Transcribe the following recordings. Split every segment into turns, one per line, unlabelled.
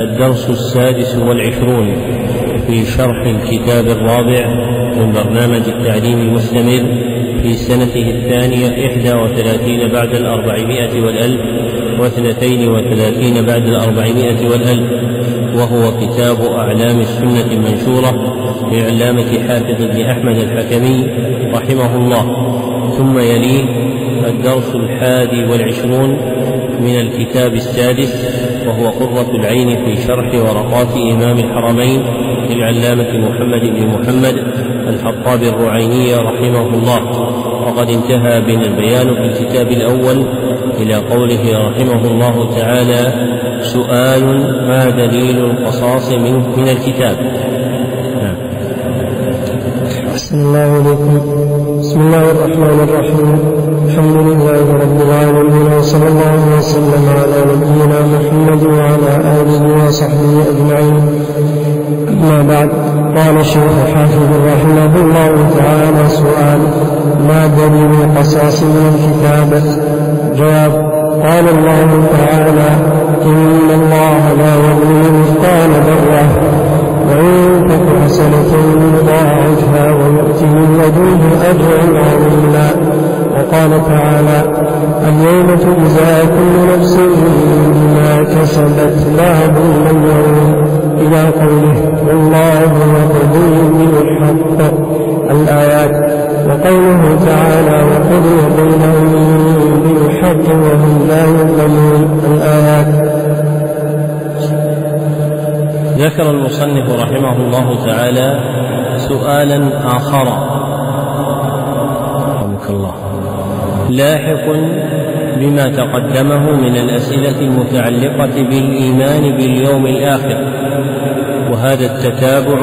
الدرس السادس والعشرون في شرح الكتاب الرابع من برنامج التعليم المستمر في سنته الثانية إحدى وثلاثين بعد الأربعمائة والألف واثنتين وثلاثين بعد الأربعمائة والألف وهو كتاب أعلام السنة المنشورة لعلامة حافظ بن أحمد الحكمي رحمه الله. ثم يليه الدرس الحادي والعشرون من الكتاب السادس وهو قرة العين في شرح ورقات إمام الحرمين للعلامة محمد بن محمد الحطاب الرعيني رحمه الله. وقد انتهى بنا البيان في الكتاب الأول إلى قوله رحمه الله تعالى سؤال ما دليل القصاص من, من الكتاب.
نعم. أحسن الله إليكم بسم الله الرحمن الرحيم. الحمد لله رب العالمين. وصلى الله وسلم على نبينا محمد وعلى آله وصحبه أجمعين. أما بعد قال الشيخ حافظ رحمه الله تعالى سؤال ما دليل القصاص من الكتاب؟ جواب قال الله تعالى إن الله لا يظلم مثقال ذرة وإن تك حسنة يضاعفها ويؤتي من لدنه أجرا عظيما. وقال تعالى اليوم تجزى كل نفس بما كسبت لا ظلم اليوم. إلى قوله والله يقضي بالحق الآيات وقوله تعالى وقضي بينهم بالحق وهم لا يظلمون. الآيات.
ذكر المصنف رحمه الله تعالى سؤالا آخر الله. لاحق بما تقدمه من الأسئلة المتعلقة بالإيمان باليوم الآخر. وهذا التتابع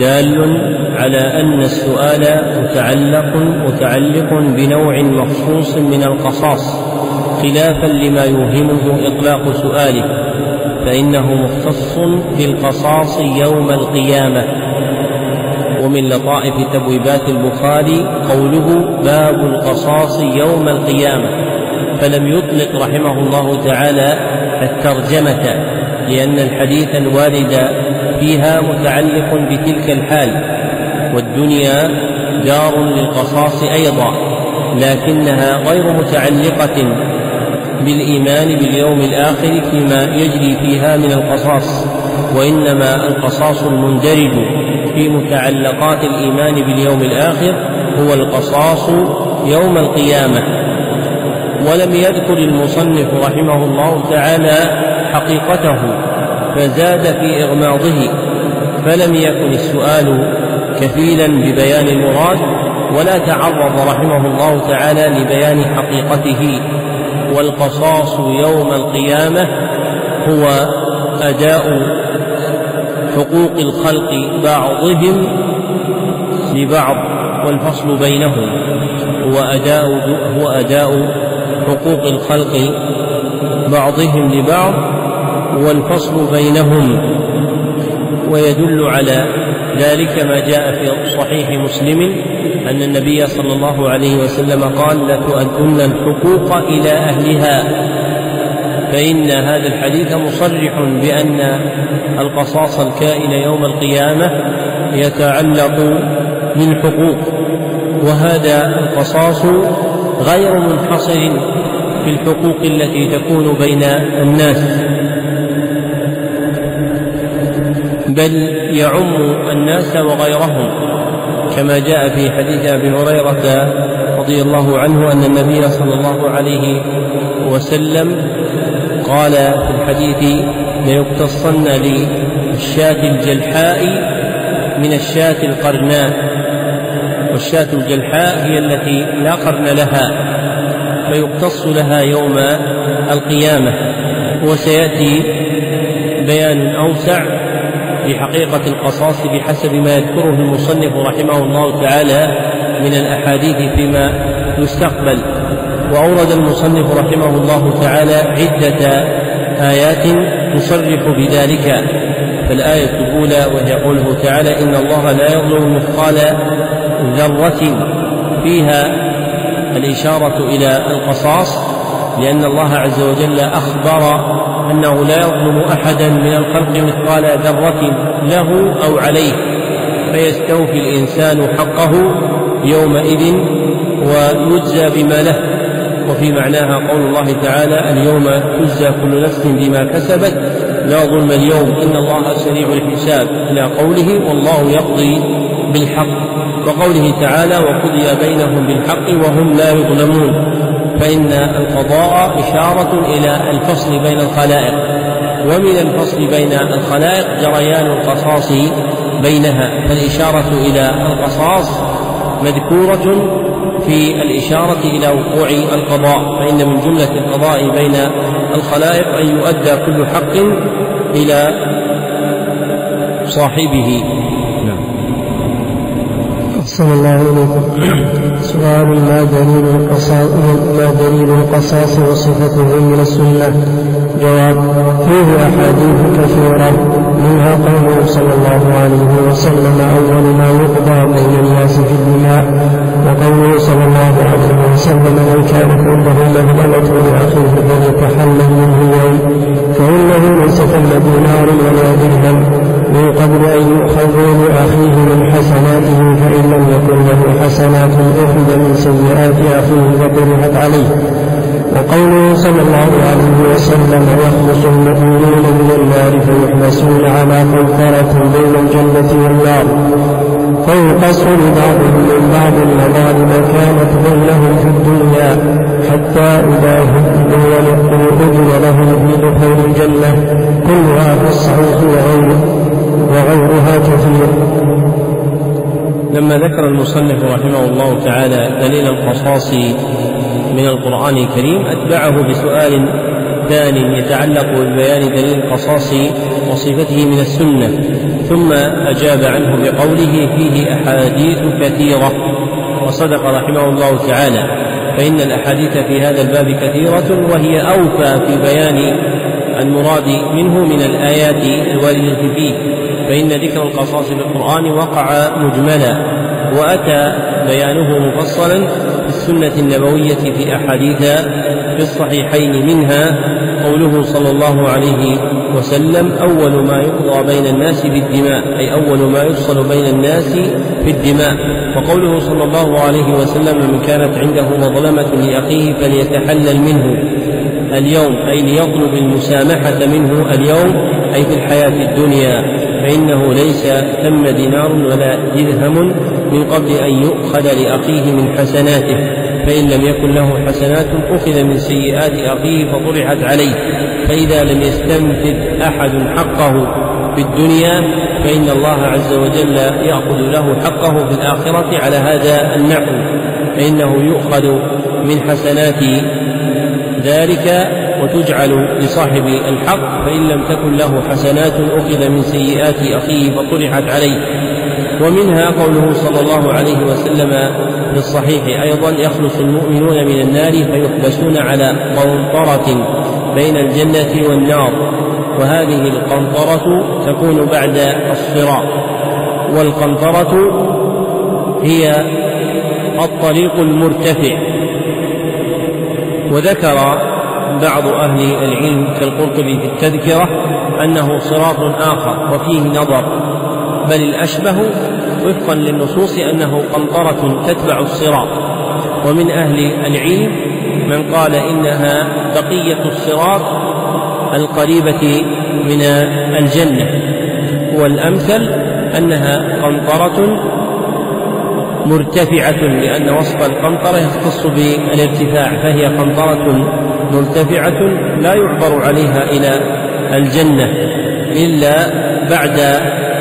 دال على أن السؤال متعلق متعلق بنوع مخصوص من القصاص خلافا لما يوهمه إطلاق سؤاله فإنه مختص بالقصاص يوم القيامة. ومن لطائف تبويبات البخاري قوله باب القصاص يوم القيامة. فلم يطلق رحمه الله تعالى الترجمة لأن الحديث الوارد فيها متعلق بتلك الحال. والدنيا دار للقصاص أيضا لكنها غير متعلقة بالإيمان باليوم الآخر فيما يجري فيها من القصاص وإنما القصاص المندرج. في متعلقات الإيمان باليوم الآخر هو القصاص يوم القيامة. ولم يذكر المصنف رحمه الله تعالى حقيقته فزاد في إغماضه فلم يكن السؤال كفيلا ببيان المراد ولا تعرض رحمه الله تعالى لبيان حقيقته. والقصاص يوم القيامة هو أداء حقوق الخلق بعضهم لبعض والفصل بينهم هو أداء هو أداء حقوق الخلق بعضهم لبعض والفصل بينهم. ويدل على ذلك ما جاء في صحيح مسلم أن النبي صلى الله عليه وسلم قال لتؤدن الحقوق إلى أهلها. فإن هذا الحديث مصرح بأن القصاص الكائن يوم القيامة يتعلق بالحقوق وهذا القصاص غير منحصر في الحقوق التي تكون بين الناس. بل يعم الناس وغيرهم كما جاء في حديث أبي هريرة رضي الله عنه أن النبي صلى الله عليه وسلم قال في الحديث ليقتصن للشاة الجلحاء من الشاة القرناء. والشاة الجلحاء هي التي لا قرن لها فيقتص لها يوم القيامة وسيأتي بيان أوسع لحقيقة القصاص بحسب ما يذكره المصنف رحمه الله تعالى من الأحاديث فيما يستقبل وأورد المصنف رحمه الله تعالى عدة آيات تصرح بذلك. فالآية الأولى وهي قوله تعالى إن الله لا يظلم مثقال ذرة. فيها الإشارة إلى القصاص لأن الله عز وجل أخبر أنه لا يظلم أحدا من الخلق مثقال ذرة له أو عليه. فيستوفي الإنسان حقه يومئذ ويجزى بما له. وفي معناها قول الله تعالى اليوم تجزى كل نفس بما كسبت. لا ظلم اليوم إن الله سريع الحساب. إلى قوله والله يقضي بالحق. وقوله تعالى وقضي بينهم بالحق وهم لا يظلمون. فإن القضاء إشارة إلى الفصل بين الخلائق. ومن الفصل بين الخلائق جريان القصاص بينها. فالإشارة إلى القصاص مذكورة في الإشارة إلى وقوع القضاء فإن من جملة القضاء بين الخلائق أن يؤدى كل حق إلى صاحبه.
أحسن الله إليكم. سؤال ما دليل القصاص ما دليل القصاص وصفته من السنة؟ جواب فيه أحاديث كثيرة منها قوله صلى الله عليه وسلم أول ما يقضى بين الناس في الدماء وقوله صلى الله عليه وسلم من كانت عنده مهملة لأخيه فليتحلل منه اليوم فإنه ليس دينار ولا درهم من قبل أن يؤخذوا لأخيه من حسناته فإن لم يكن له حسنات أخذ من سيئات أخيه فطرحت عليه. وقوله صلى الله عليه وسلم يخلص المؤمنون من النار فيحبسون على قنطرة بين الجنة والنار. فيقص لبعضهم من بعض المظالم كانت بينهم في الدنيا حتى إذا هدوا ونقوا أذن لهم في دخول الجنة كلها في الصحيح وغيره وغيرها كثير.
لما ذكر المصنف رحمه الله تعالى دليل القصاص من القرآن الكريم أتبعه بسؤال ثان يتعلق ببيان دليل القصاص وصفته من السنة. ثم أجاب عنه بقوله فيه أحاديث كثيرة. وصدق رحمه الله تعالى. فإن الأحاديث في هذا الباب كثيرة وهي أوفى في بيان المراد منه من الآيات الواردة فيه. فإن ذكر القصاص في القرآن وقع مجملا. وأتى بيانه مفصلا في السنة النبوية في أحاديث في الصحيحين منها قوله صلى الله عليه وسلم أول ما يقضى بين الناس بالدماء أي أول ما يفصل بين الناس في الدماء. وقوله صلى الله عليه وسلم من كانت عنده مظلمة لأخيه فليتحلل منه اليوم. أي ليطلب المسامحة منه اليوم أي في الحياة الدنيا. فإنه ليس ثم دينار ولا درهم من قبل أن يؤخذ لأخيه من حسناته. فإن لم يكن له حسنات أخذ من سيئات أخيه فطرحت عليه. فإذا لم يستنفذ أحد حقه في الدنيا فإن الله عز وجل يأخذ له حقه في الآخرة على هذا النحو. فإنه يؤخذ من حسنات ذلك وتجعل لصاحب الحق فإن لم تكن له حسنات أخذ من سيئات أخيه فطرحت عليه. ومنها قوله صلى الله عليه وسلم في الصحيح أيضا يخلص المؤمنون من النار فيحبسون على قنطرة بين الجنة والنار وهذه القنطرة تكون بعد الصراط والقنطرة هي الطريق المرتفع. وذكر بعض أهل العلم كالقرطبي في التذكرة أنه صراط آخر وفيه نظر بل الأشبه وفقا للنصوص أنه قنطرة تتبع الصراط. ومن أهل العلم من قال إنها بقية الصراط القريبة من الجنة. والأمثل أنها قنطرة مرتفعة لأن وصف القنطرة يختص بالارتفاع فهي قنطرة مرتفعة لا يعبر عليها إلى الجنة إلا بعد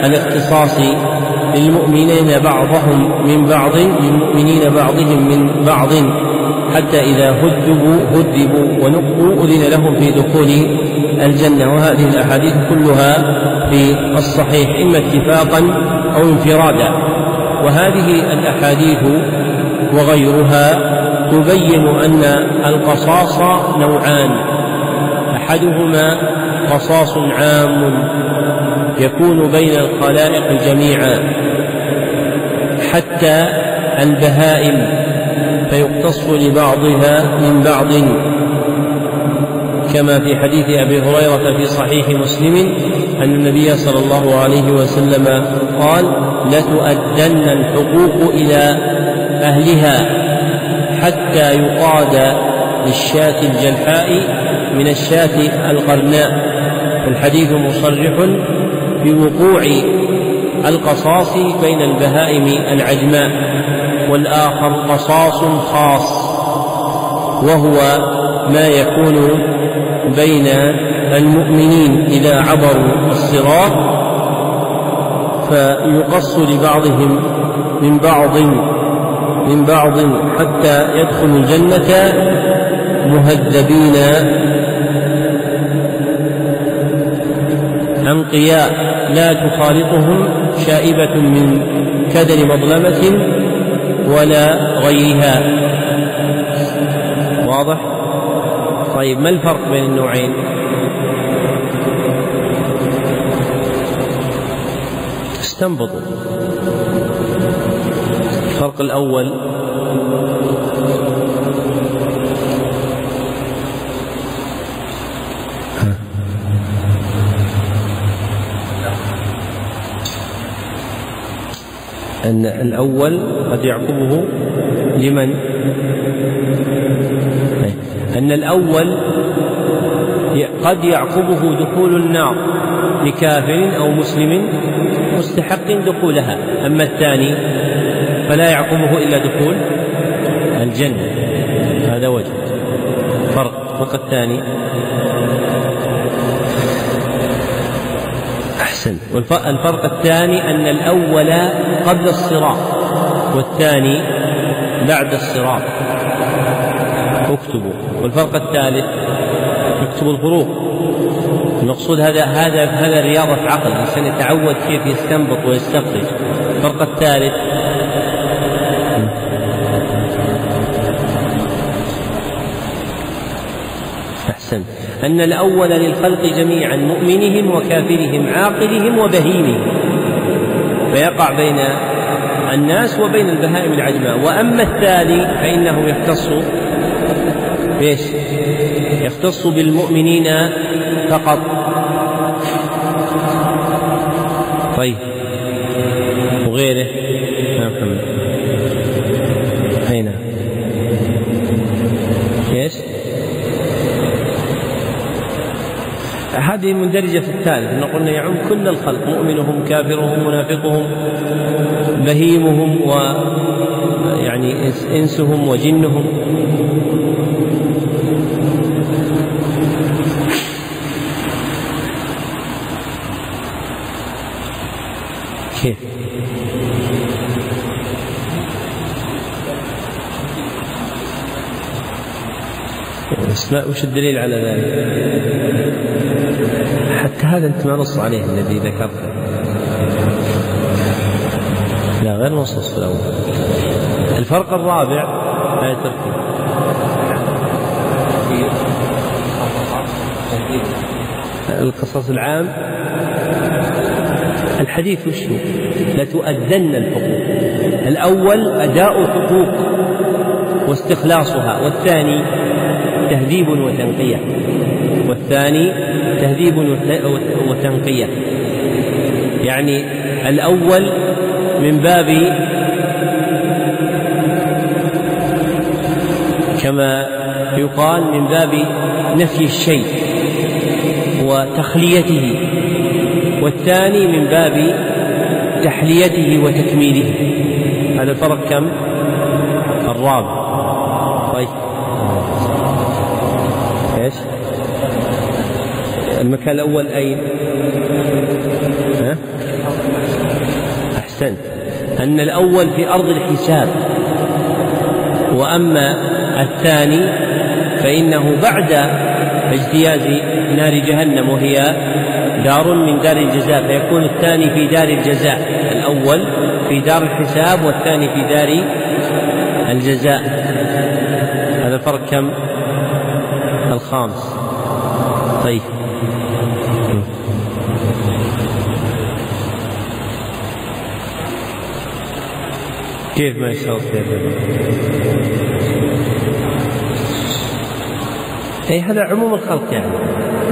الاختصاص للمؤمنين بعضهم من بعض للمؤمنين بعضهم من بعض. حتى إذا هذبوا هذبوا ونقوا أذن لهم في دخول الجنة. وهذه الأحاديث كلها في الصحيح إما اتفاقا أو انفرادا. وهذه الأحاديث وغيرها تبين أن القصاص نوعان. أحدهما قصاص عام يكون بين الخلائق جميعا. حتى البهائم فيقتص لبعضها من بعض. كما في حديث أبي هريرة في صحيح مسلم أن النبي صلى الله عليه وسلم قال لتؤدن الحقوق إلى أهلها حتى يقاد للشاة الجلحاء من الشاة القرناء الحديث مصرح بوقوع القصاص بين البهائم العجماء والآخر قصاص خاص وهو ما يكون بين المؤمنين إذا عبروا الصراط فيقص لبعضهم من بعض من بعض حتى يدخلوا الجنة مهذبين. أنقياء لا تخالطهم شائبة من كدر مظلمة ولا غيرها واضح؟ طيب ما الفرق بين النوعين؟ استنبطوا الفرق الأول أن الأول قد يعقبه لمن؟ أن الأول قد يعقبه دخول النار لكافر أو مسلم مستحق دخولها. أما الثاني فلا يعقبه إلا دخول الجنة. هذا وجه. فرق. فرق الثاني. أحسن. والفرق الثاني أن الأول قبل الصراط والثاني بعد الصراط. اكتبوا. والفرق الثالث اكتبوا الفروق المقصود هذا هذا هذا رياضة عقل. الإنسان يتعود كيف يستنبط ويستخرج. الفرق الثالث أحسنت أن الأول للخلق جميعا مؤمنهم وكافرهم عاقلهم وبهيمهم. فيقع بين الناس وبين البهائم العجماء. وأما الثاني فإنه يختص بإيش؟ يختص بالمؤمنين فقط. طيب. وغيره يا محمد أين إيش؟ هذه مندرجة في الثالث أن قلنا يعم كل الخلق مؤمنهم كافرهم منافقهم بهيمهم و يعني إنسهم وجنهم. كيف؟ وش الدليل على ذلك؟ هذا أنت ما نص عليه الذي ذكرته لا غير نصوص في الأول. الفرق الرابع آية تركي القصص العام. الحديث وش هو؟ لتؤدن الحقوق. الأول أداء حقوق واستخلاصها والثاني تهذيب وتنقية. والثاني تهذيب وتنقية. يعني الأول من باب كما يقال من باب نفي الشيء وتخليته والثاني من باب تحليته وتكميله. هذا الفرق كم؟ الرابع. طيب إيش المكان الأول اين ها؟ أحسنت. أن الأول في أرض الحساب. وأما الثاني فإنه بعد اجتياز نار جهنم وهي دار من دار الجزاء فيكون الثاني في دار الجزاء الأول في دار الحساب والثاني في دار الجزاء. هذا الفرق كم؟ الخامس. طيب. كيف ما يشتغل كيف أي هذا عموم الخلق يعني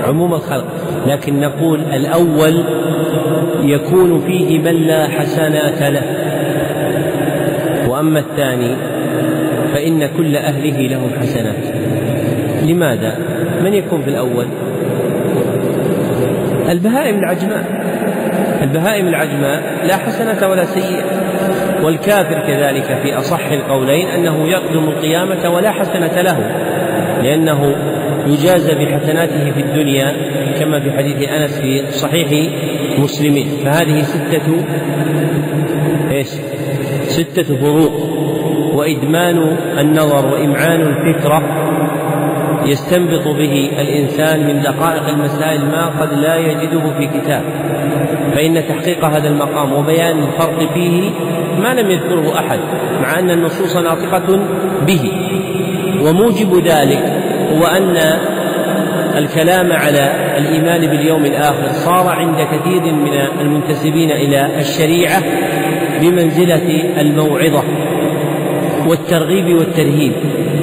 عموم الخلق. لكن نقول الأول يكون فيه من لا حسنات له. وأما الثاني فإن كل أهله لهم حسنات. لماذا؟ من يكون في الأول؟ البهائم العجماء. البهائم العجماء لا حسنة ولا سيئة. والكافر كذلك في أصح القولين أنه يقدم القيامة ولا حسنة له لأنه يجازى بحسناته في الدنيا كما في حديث أنس في صحيح مسلم فهذه ستة إيش؟ ستة فروق وإدمان النظر وإمعان الفكرة يستنبط به الإنسان من دقائق المسائل ما قد لا يجده في كتاب فإن تحقيق هذا المقام وبيان الفرق فيه ما لم يذكره أحد مع أن النصوص ناطقة به. وموجب ذلك هو أن الكلام على الإيمان باليوم الآخر صار عند كثير من المنتسبين إلى الشريعة بمنزلة الموعظة والترغيب والترهيب.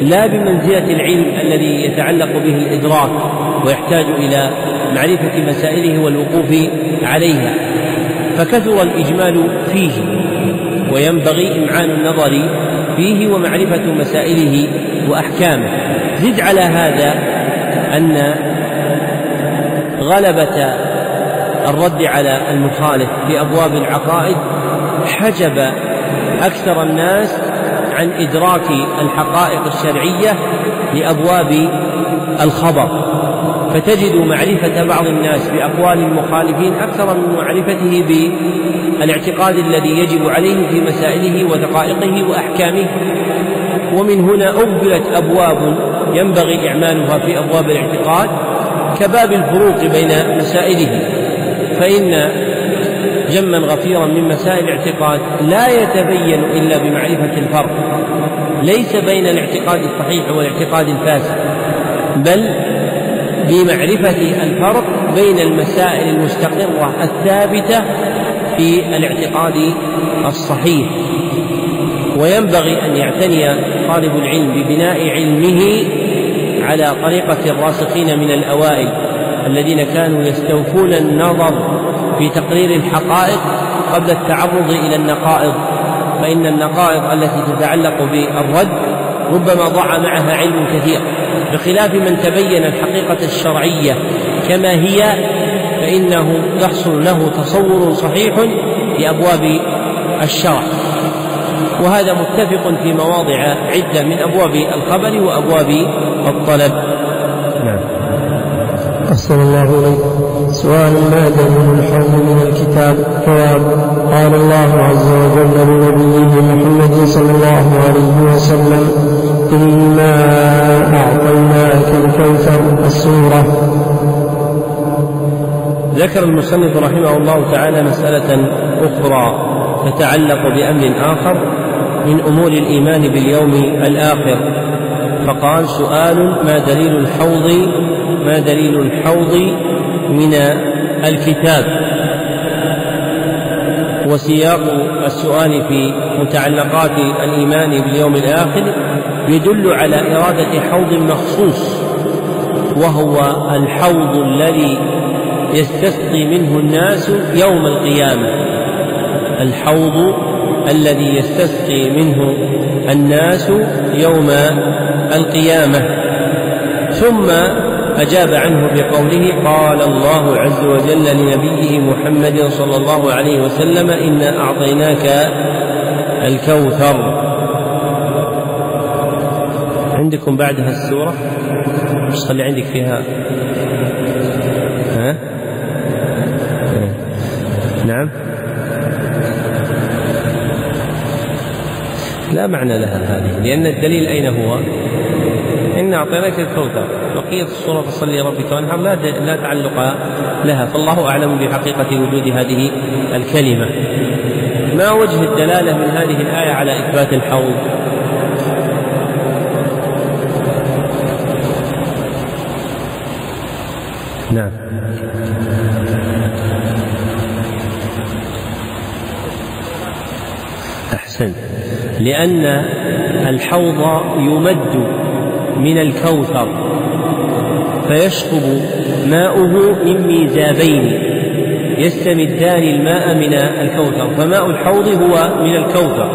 لا بمنزلة العلم الذي يتعلق به الإدراك ويحتاج إلى معرفة مسائله والوقوف عليها فكثر الإجمال فيه وينبغي إمعان النظر فيه ومعرفة مسائله وأحكامه. زد على هذا أن غلبة الرد على المخالف في أبواب العقائد حجب أكثر الناس عن إدراك الحقائق الشرعية لأبواب الخبر. فتجد معرفة بعض الناس بأقوال المخالفين أكثر من معرفته بالاعتقاد الذي يجب عليه في مسائله ودقائقه وأحكامه. ومن هنا أقبلت أبواب ينبغي إعمالها في أبواب الاعتقاد كباب الفروق بين مسائله. فإن جما غفيرا من مسائل الاعتقاد لا يتبين إلا بمعرفة الفرق. ليس بين الاعتقاد الصحيح والاعتقاد الفاسد بل بمعرفة الفرق بين المسائل المستقرة الثابتة في الاعتقاد الصحيح. وينبغي أن يعتني طالب العلم ببناء علمه على طريقة الراسخين من الأوائل الذين كانوا يستوفون النظر في تقرير الحقائق قبل التعرض إلى النقائض فإن النقائض التي تتعلق بالرد ربما ضاع معها علم كثير. بخلاف من تبين الحقيقة الشرعية كما هي فإنه يحصل له تصور صحيح لأبواب الشرع. وهذا متفق في مواضع عدة من أبواب الخبر وأبواب الطلب.
أحسن الله إليك. سؤال ما دليل الحوض من الكتاب؟ جواب قال الله عز وجل لنبيه محمد صلى الله عليه وسلم إنا أعطيناك الكوثر السورة.
ذكر المصنف رحمه الله تعالى مسألة أخرى تتعلق بأمر آخر من أمور الإيمان باليوم الآخر. فقال سؤال ما دليل الحوض ما دليل الحوض من الكتاب؟ وسياق السؤال في متعلقات الإيمان باليوم الآخر يدل على إرادة حوض مخصوص وهو الحوض الذي يستسقي منه الناس يوم القيامة. الحوض الذي يستسقي منه الناس يوم القيامة. ثم أجاب عنه بقوله قال الله عز وجل لنبيه محمد صلى الله عليه وسلم إنا أعطيناك الكوثر عندكم بعدها السورة مش خلي عندك فيها ها؟ نعم لا معنى لها هذه لأن الدليل أين هو؟ إنا أعطيناك الكوثر. بقية الصورة فصل لربك وانحر لا لا تعلق لها. فالله أعلم بحقيقة وجود هذه الكلمة. ما وجه الدلالة من هذه الآية على إثبات الحوض؟ نعم. أحسنت لأن الحوض يمد من الكوثر. فيشطب ماؤه من ميزابين. يستمدان الماء من الكوثر. فماء الحوض هو من الكوثر.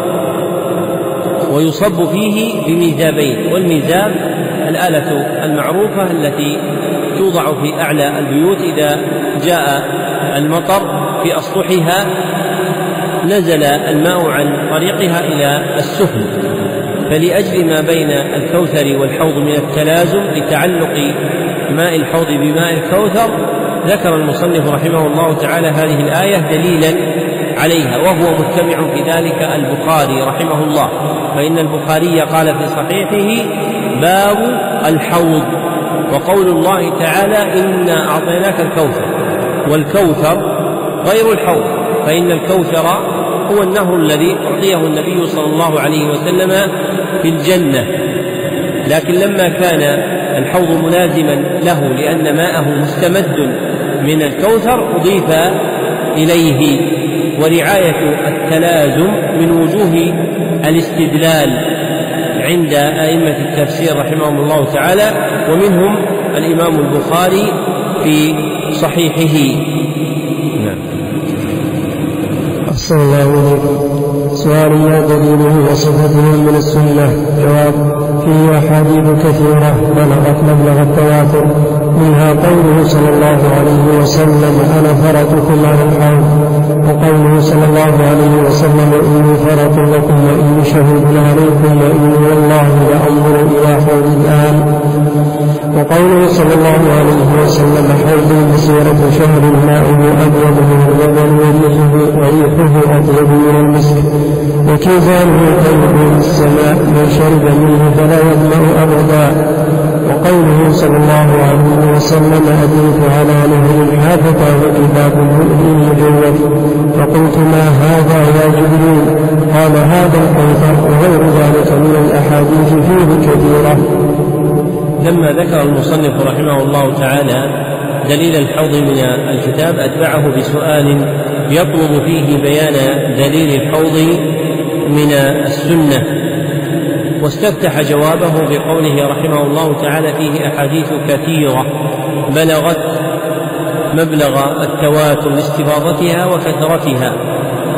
ويصب فيه بميزابين. والميزاب الآلة المعروفة التي توضع في أعلى البيوت إذا جاء المطر. في أسطحها نزل الماء عن طريقها إلى السفل فلأجل ما بين الكوثر والحوض من التلازم لتعلق ماء الحوض بماء الكوثر ذكر المصنف رحمه الله تعالى هذه الآية دليلا عليها وهو مجتمع في ذلك البخاري رحمه الله. فإن البخاري قال في صحيحه باب الحوض وقول الله تعالى إنا أعطيناك الكوثر والكوثر غير الحوض فإن الكوثر هو النهر الذي أعطيه النبي صلى الله عليه وسلم في الجنة. لكن لما كان الحوض ملازما له لأن ماءه مستمد من الكوثر أضيف إليه. ورعاية التلازم من وجوه الاستدلال عند أئمة التفسير رحمهم الله تعالى ومنهم الإمام البخاري في صحيحه. نعم.
أحسن الله سؤال ما دليله وصفته من السنة. جواب فيه أحاديث كثيرة بلغت مبلغ التواتر. منها قوله صلى الله عليه وسلم أنا فرطكم على الحوض وقوله صلى الله عليه وسلم إني فرط لكم وإني شهيد عليكم وإني والله لأنظر إلى حوض الآن. وقوله صلى الله عليه وسلم حوض مسيرة شهر ماؤه أبيض من اللبن وريحه وريحه أطيب من المسك وكيزانه كلب من السماء من شرب منه فلا يظمأ أبدا. وقوله صلى الله عليه وسلم أديت على نهر حافة وكتاب المؤمن مجود. فقلت ما هذا يا جبريل؟ قال هذا الكوثر وغير ذلك من الأحاديث فيه كثيرة.
لما ذكر المصنف رحمه الله تعالى دليل الحوض من الكتاب أتبعه بسؤال يطلب فيه بيان دليل الحوض من السنة. واستفتح جوابه بقوله رحمه الله تعالى فيه أحاديث كثيرة بلغت مبلغ التواتر لاستفاضتها وكثرتها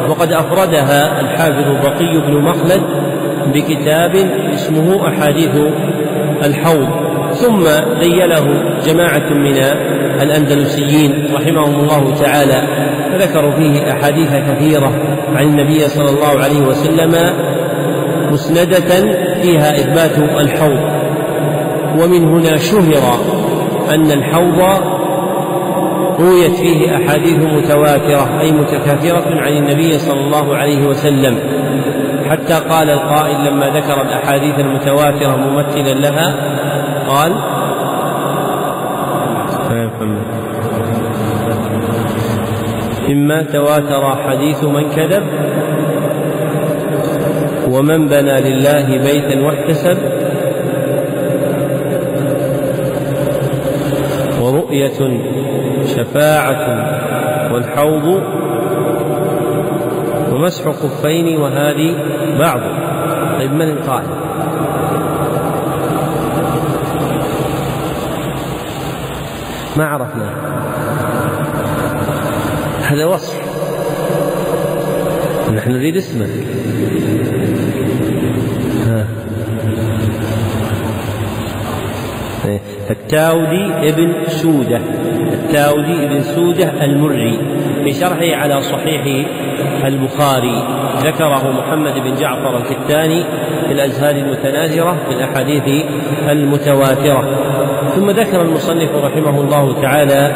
وقد أفردها الحافظ بقي بن مخلد بكتاب اسمه أحاديث الحوض. ثم ذيله جماعة من الأندلسيين رحمهم الله تعالى فذكروا فيه أحاديث كثيرة عن النبي صلى الله عليه وسلم مسندة فيها إثبات الحوض. ومن هنا شهر أن الحوض رويت فيه أحاديث متواترة أي متكاثرة عن النبي صلى الله عليه وسلم. حتى قال القائل لما ذكر الأحاديث المتواترة ممثلا لها قال إما تواتر حديث من كذب ومن بنى لله بيتا واحتسب ورؤية شفاعة والحوض ومسح خفين وهذه بعض. طيب من القائل؟ ما عرفنا. هذا وصف. نحن نريد اسمه. ها. التاودي ابن سودة التاودي ابن سودة المري شرحه على صحيح البخاري ذكره محمد بن جعفر الكتاني في الأزهار المتناثرة في الأحاديث المتواترة. ثم ذكر المصنف رحمه الله تعالى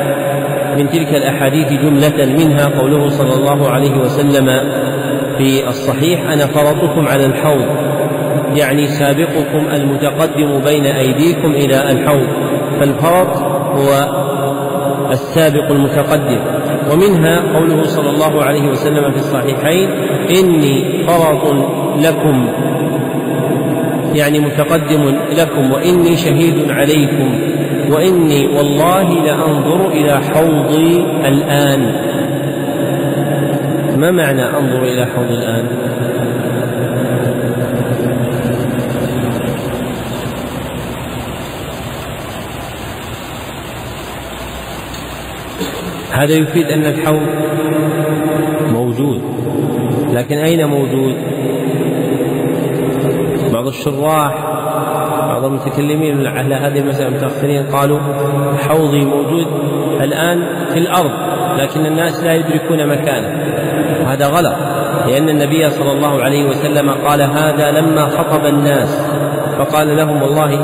من تلك الأحاديث جملة منها قوله صلى الله عليه وسلم في الصحيح أنا فرطكم على الحوض يعني سابقكم المتقدم بين أيديكم إلى الحوض فالفرط هو السابق المتقدم. ومنها قوله صلى الله عليه وسلم في الصحيحين إني فرط لكم يعني متقدم لكم وإني شهيد عليكم. وإني والله لأنظر إلى حوضي الآن. ما معنى أنظر إلى حوض الآن؟ هذا يفيد أن الحوض موجود. لكن أين موجود؟ بعض الشراح بعض المتكلمين على هذه المسألة المتأخرين قالوا حوضي موجود الآن في الأرض لكن الناس لا يدركون مكانه. وهذا غلط لأن النبي صلى الله عليه وسلم قال هذا لما خطب الناس فقال لهم والله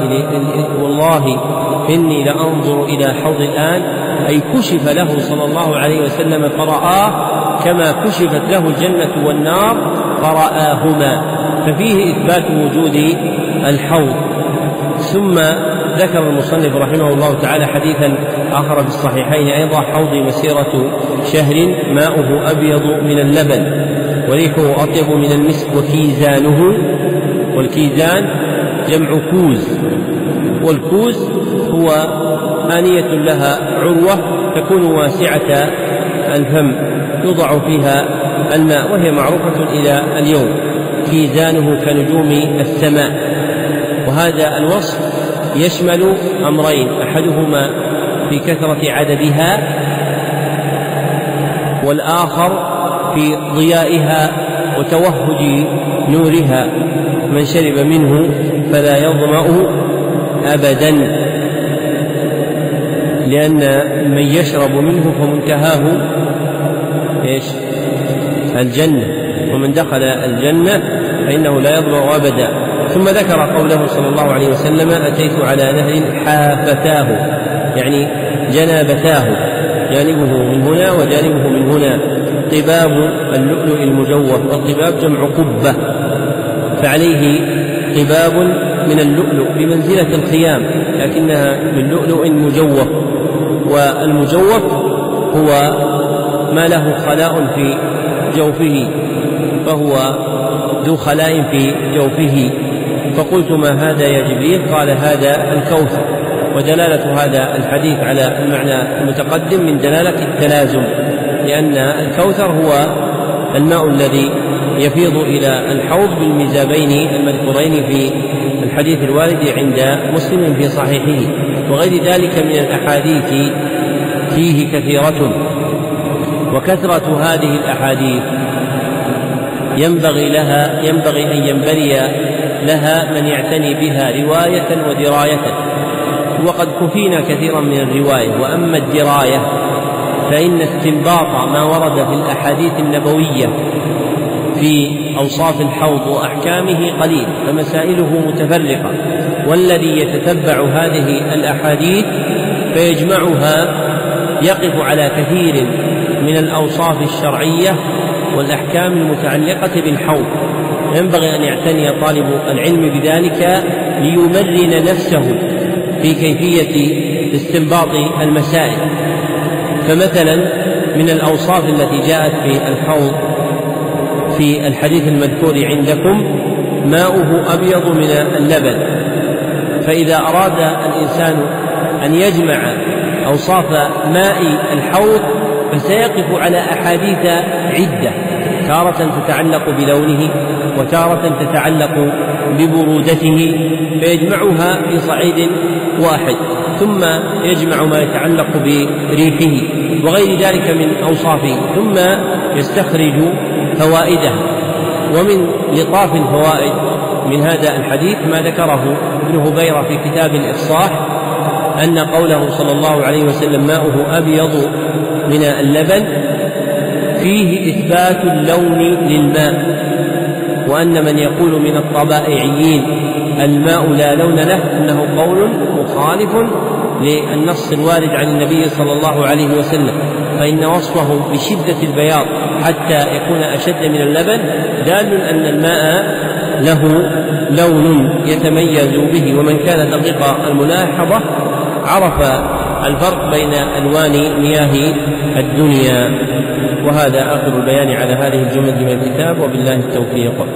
والله إني لأنظر إلى حوض الآن أي كشف له صلى الله عليه وسلم فرآه كما كشفت له الجنة والنار فرآهما. ففيه إثبات وجود الحوض. ثم ذكر المصنف رحمه الله تعالى حديثا آخر في الصحيحين أيضا حوضي مسيرة شهر ماؤه أبيض من اللبن وريحه أطيب من المسك وكيزانه والكيزان جمع كوز والكوز هو آنية لها عروة تكون واسعة الفم يوضع فيها الماء وهي معروفة إلى اليوم كيزانه كنجوم السماء. وهذا الوصف يشمل أمرين أحدهما في كثرة عددها والآخر في ضيائها وتوهج نورها من شرب منه فلا يظمأ أبدا لأن من يشرب منه فمنتهاه إيش؟ الجنة ومن دخل الجنة فإنه لا يظمأ أبدا ثم ذكر قوله صلى الله عليه وسلم أتيت على نهر حافتاه يعني جنابتاه جانبه من هنا وجانبه من هنا قباب اللؤلؤ المجوف والقباب جمع قبة فعليه قباب من اللؤلؤ بمنزلة الخيام لكنها من لؤلؤ مجوف والمجوف هو ما له خلاء في جوفه فهو ذو خلاء في جوفه. فقلت ما هذا يا جبريل؟ قال هذا الكوثر. ودلالة هذا الحديث على المعنى المتقدم من دلالة التلازم لأن الكوثر هو الماء الذي يفيض إلى الحوض بالميزابين المذكورين في الحديث الوارد عند مسلم في صحيحه وغير ذلك من الأحاديث فيه كثيرة. وكثرة هذه الأحاديث ينبغي لها ينبغي أن ينبري لها من يعتني بها رواية ودراية. وقد كفينا كثيرا من الرواية. وأما الدراية فإن استنباط ما ورد في الأحاديث النبوية في أوصاف الحوض وأحكامه قليل فمسائله متفرقة. والذي يتتبع هذه الأحاديث فيجمعها يقف على كثير من الأوصاف الشرعية والأحكام المتعلقة بالحوض. ينبغي أن يعتني طالب العلم بذلك ليمرن نفسه في كيفية استنباط المسائل. فمثلا من الأوصاف التي جاءت في الحوض في الحديث المذكور عندكم ماؤه أبيض من اللبن. فإذا أراد الإنسان أن يجمع أوصاف ماء الحوض فسيقف على أحاديث عدة. تارة تتعلق بلونه وتارة تتعلق ببرودته فيجمعها في صعيد واحد ثم يجمع ما يتعلق بريحه وغير ذلك من أوصافه ثم يستخرج فوائده. ومن لطاف الفوائد من هذا الحديث ما ذكره ابن هبيرة في كتاب الإفصاح أن قوله صلى الله عليه وسلم ماؤه أبيض من اللبن فيه إثبات اللون للماء وأن من يقول من الطبائعيين الماء لا لون له أنه قول مخالف للنص الوارد عن النبي صلى الله عليه وسلم فإن وصفه بشدة البياض حتى يكون أشد من اللبن دال أن الماء له لون يتميز به ومن كان دقيق الملاحظة عرف الفرق بين ألوان مياه الدنيا. وهذا آخر البيان على هذه الجمل من الكتاب وبالله التوفيق.